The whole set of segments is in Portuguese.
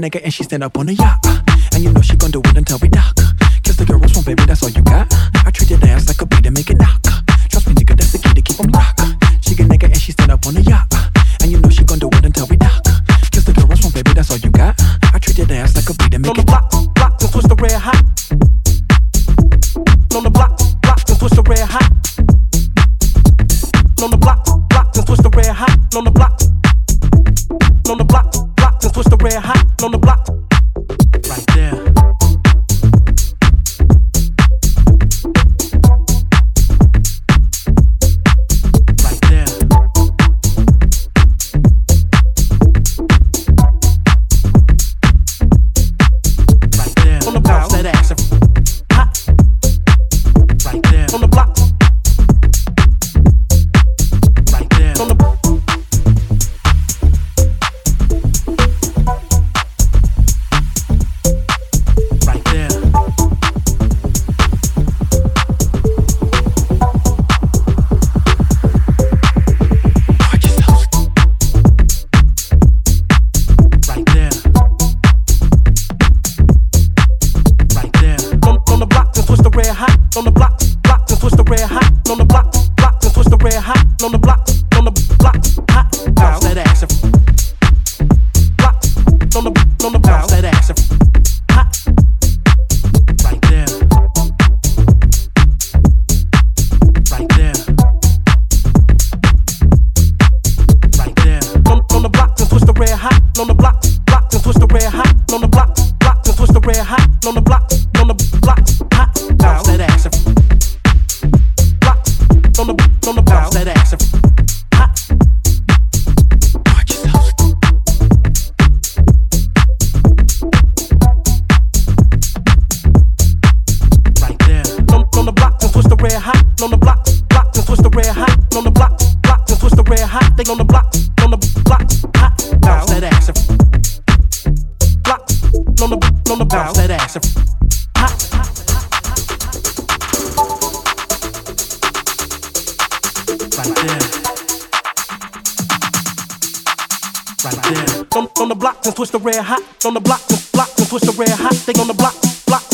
nigga and she stand up on the yacht.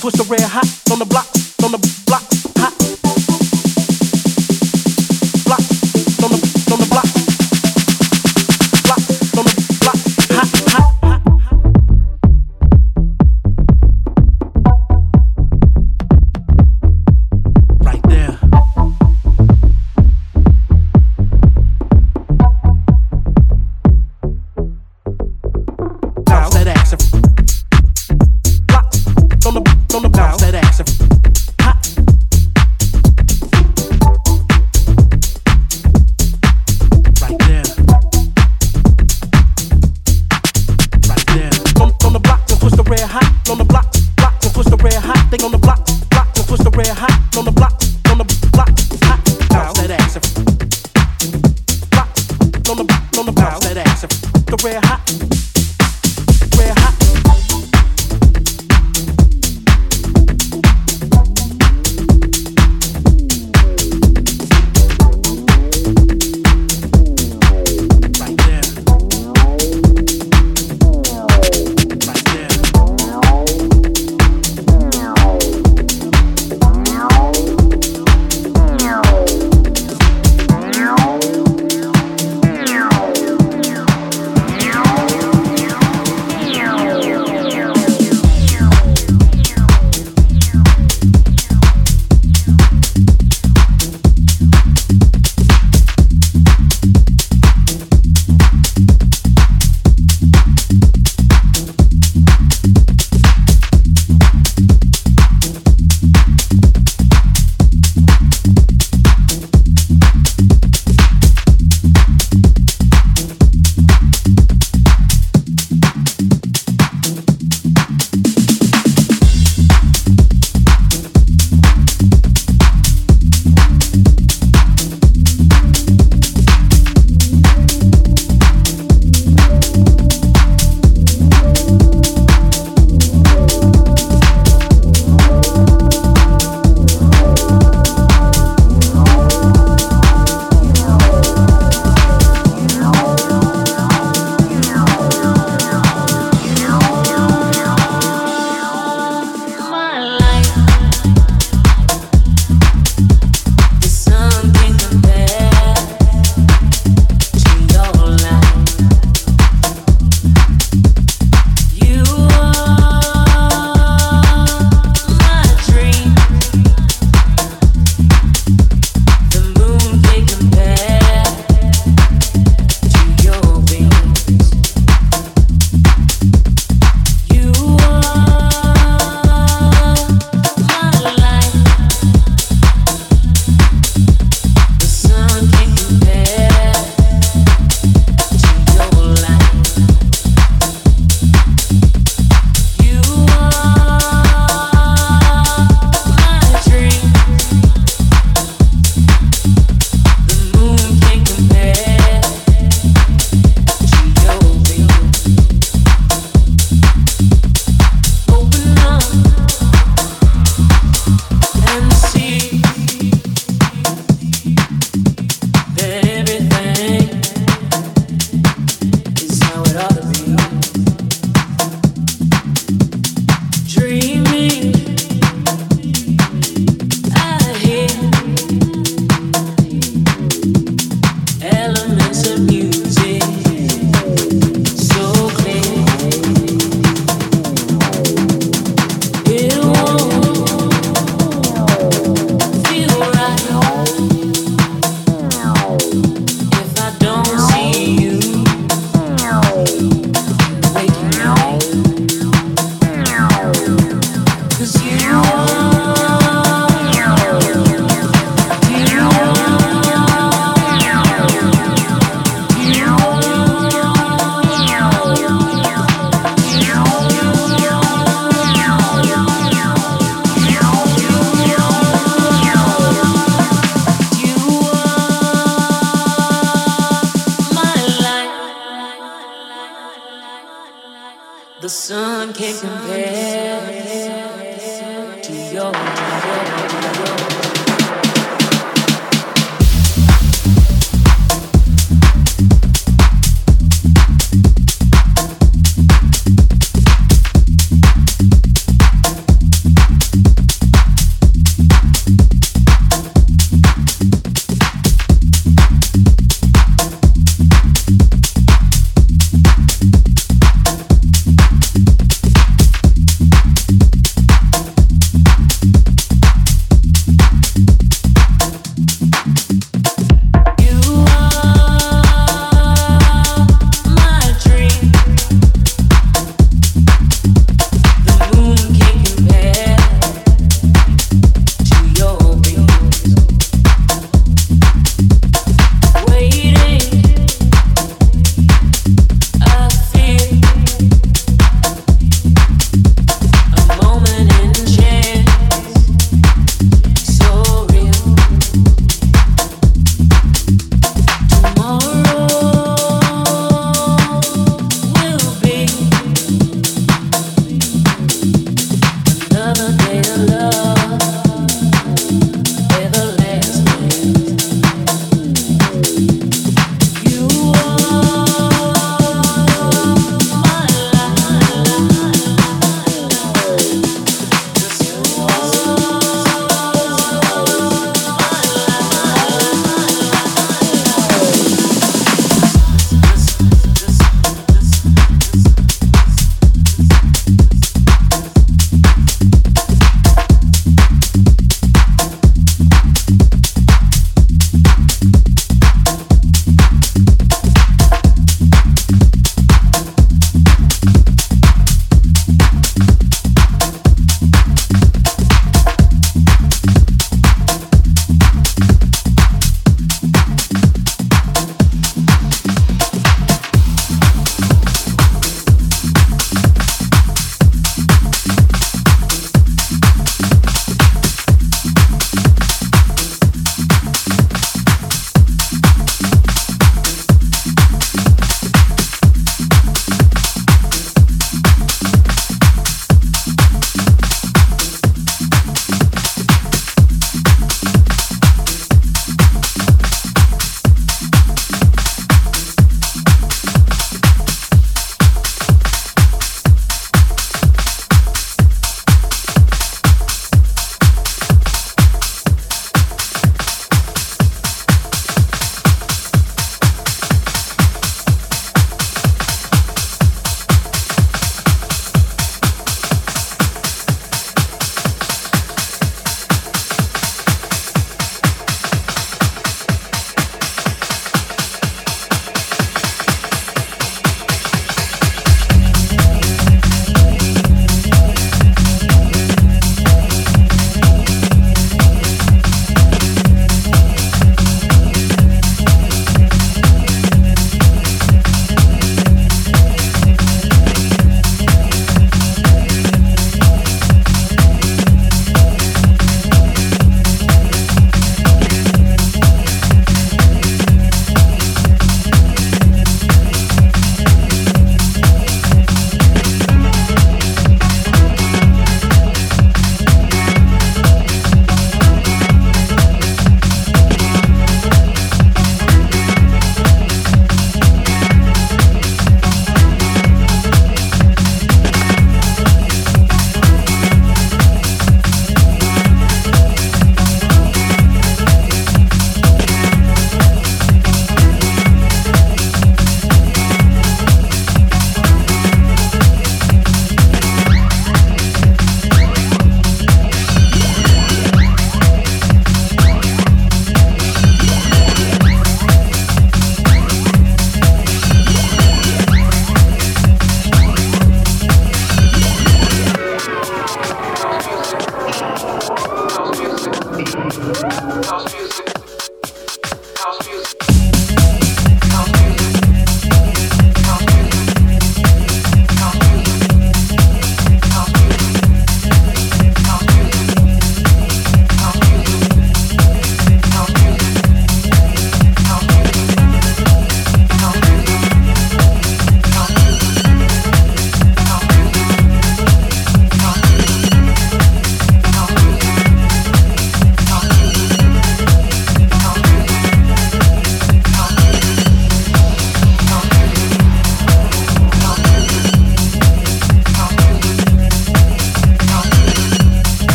push the red hot on the block, on the block.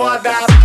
Os cria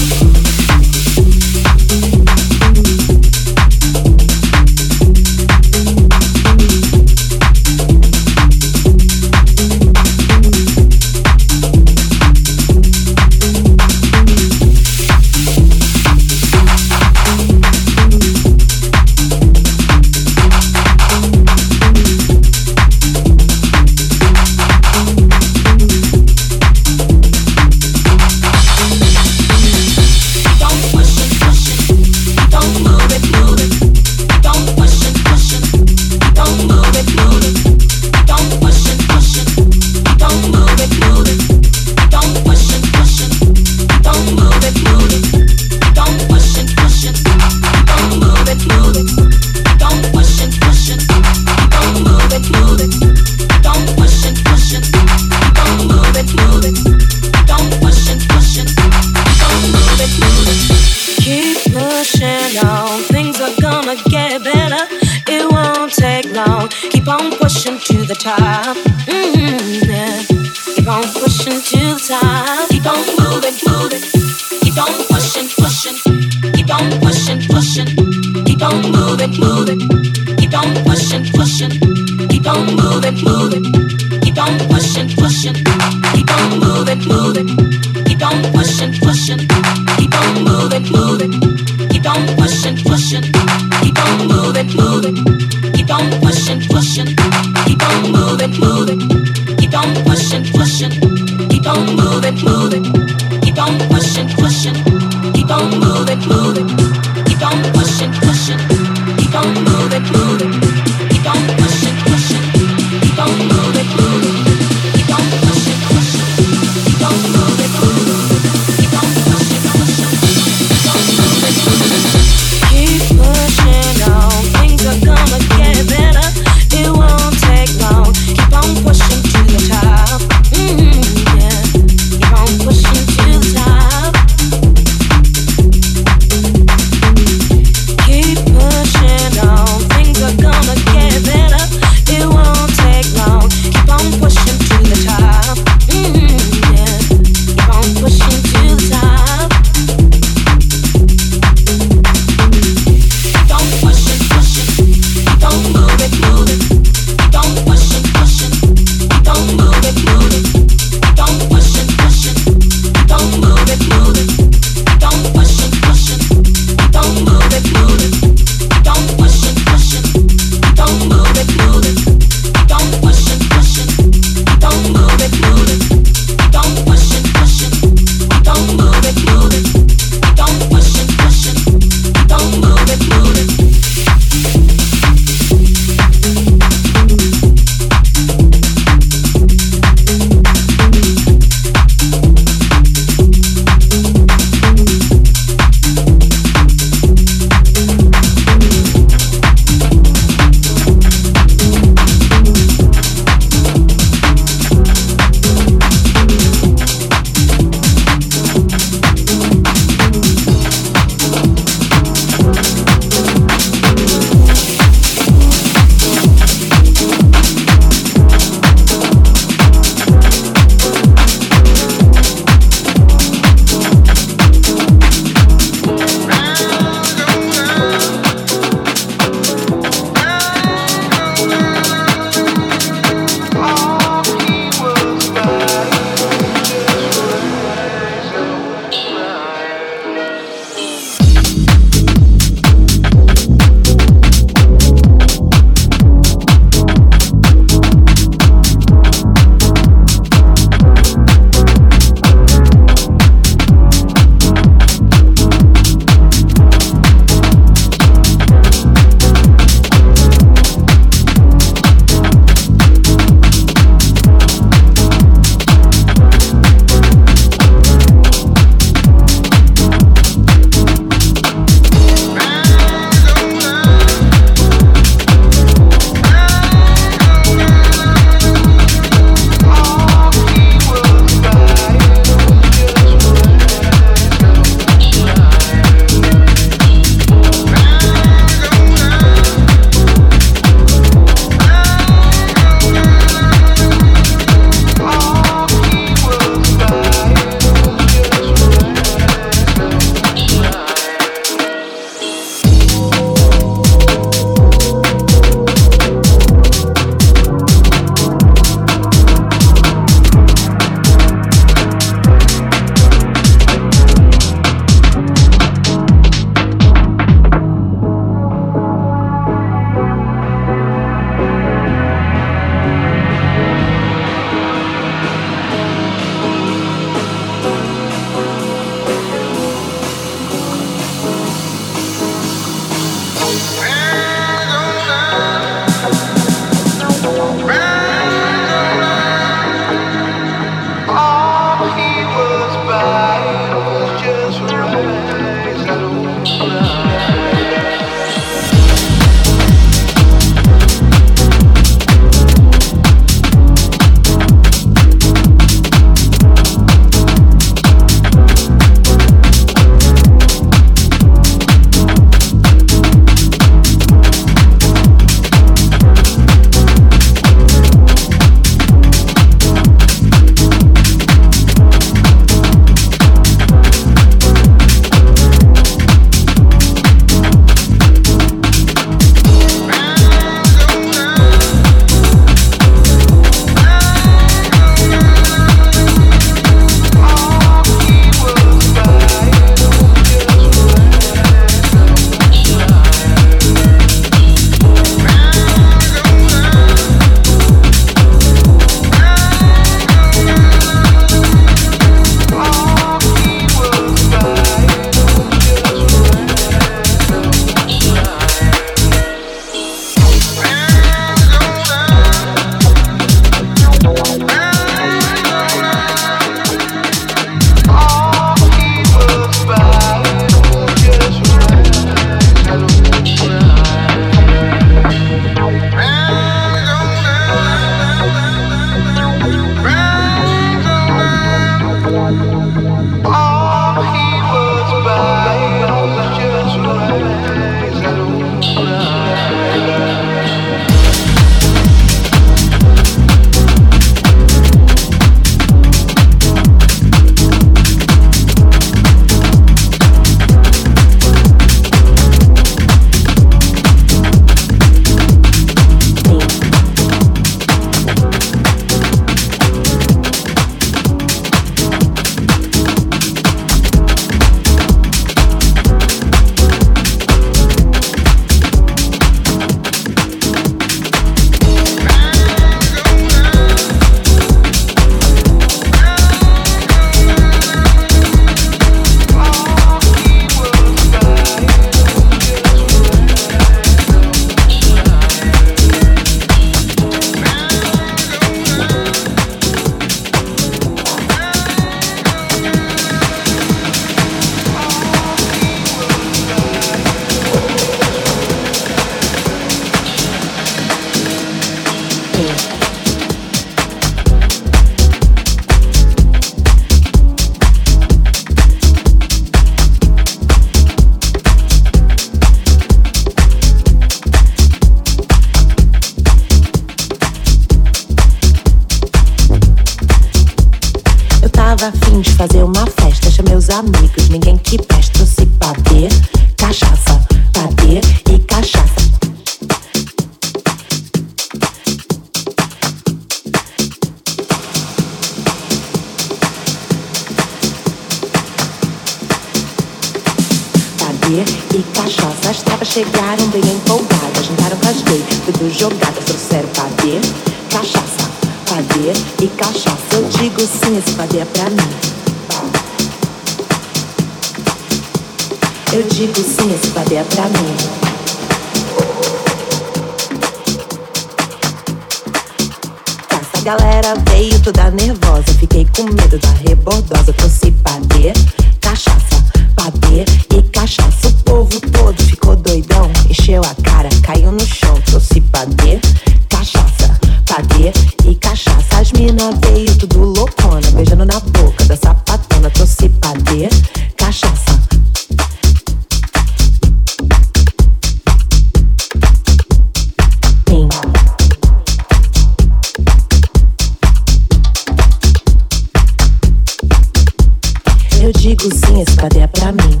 digo sim, esse padê é pra mim.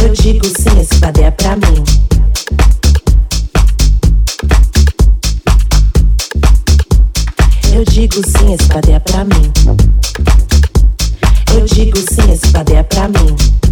Eu digo sim, esse padê é pra mim. Eu digo sim, esse padê é pra mim. Eu digo sim, esse padê é pra mim.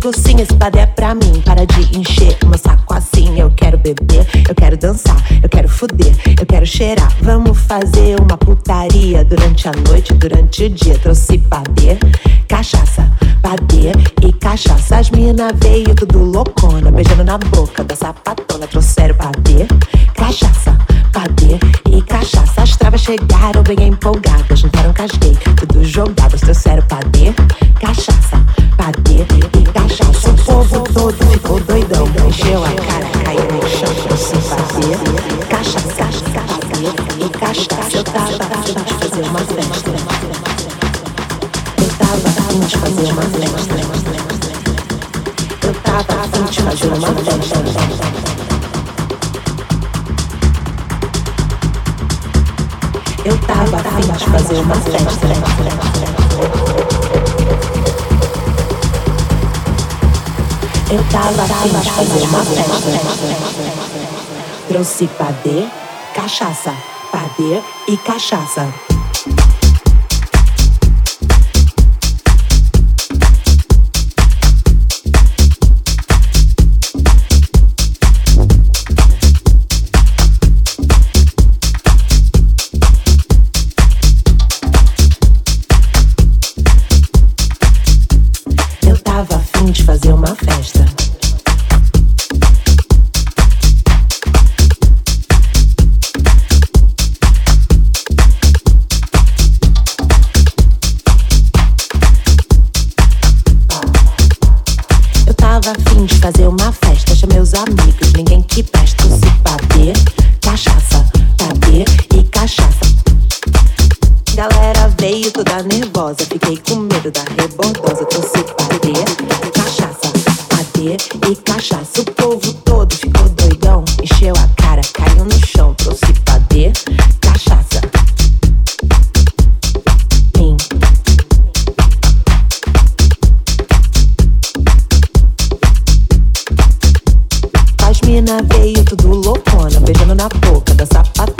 Digo sim, esse padê é pra mim. Para de encher o meu saco assim. Eu quero beber, eu quero dançar, eu quero fuder, eu quero cheirar. Vamos fazer uma putaria durante a noite, durante o dia. Trouxe padê, cachaça, padê e cachaça. As mina veio tudo loucona, beijando na boca da sapatona. Trouxeram padê, cachaça, padê e cachaça. As travas chegaram bem empolgadas, juntaram casguei, tudo jogadas. Trouxeram padê, cachaça, padê e cachaça. O povo todo ficou doidão. Encheu a cara, caiu no chão, se fazer. Cachaça, padê e cachaça. Eu tava afim de fazer uma festa. Eu tava afim de fazer uma festa. Eu tava afim de fazer uma festa. Eu tava afim de fazer uma festa. Eu tava afim de fazer uma festa. Trouxe padê, cachaça, padê e cachaça. afim de fazer uma festa. Eu tava afim de fazer uma festa, chamei os amigos, ninguém que presta se bater, cachaça, bater e cachaça. Galera veio toda nervosa, fiquei com medo da rebordosa, trouxe bater e cachaça. O povo todo ficou doidão, encheu a cara, caiu no chão, trouxe padê, cachaça. As mina veio tudo loucona, beijando na boca da sapata.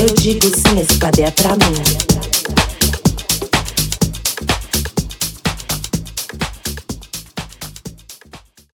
Eu digo sim, esse cadê é pra mim.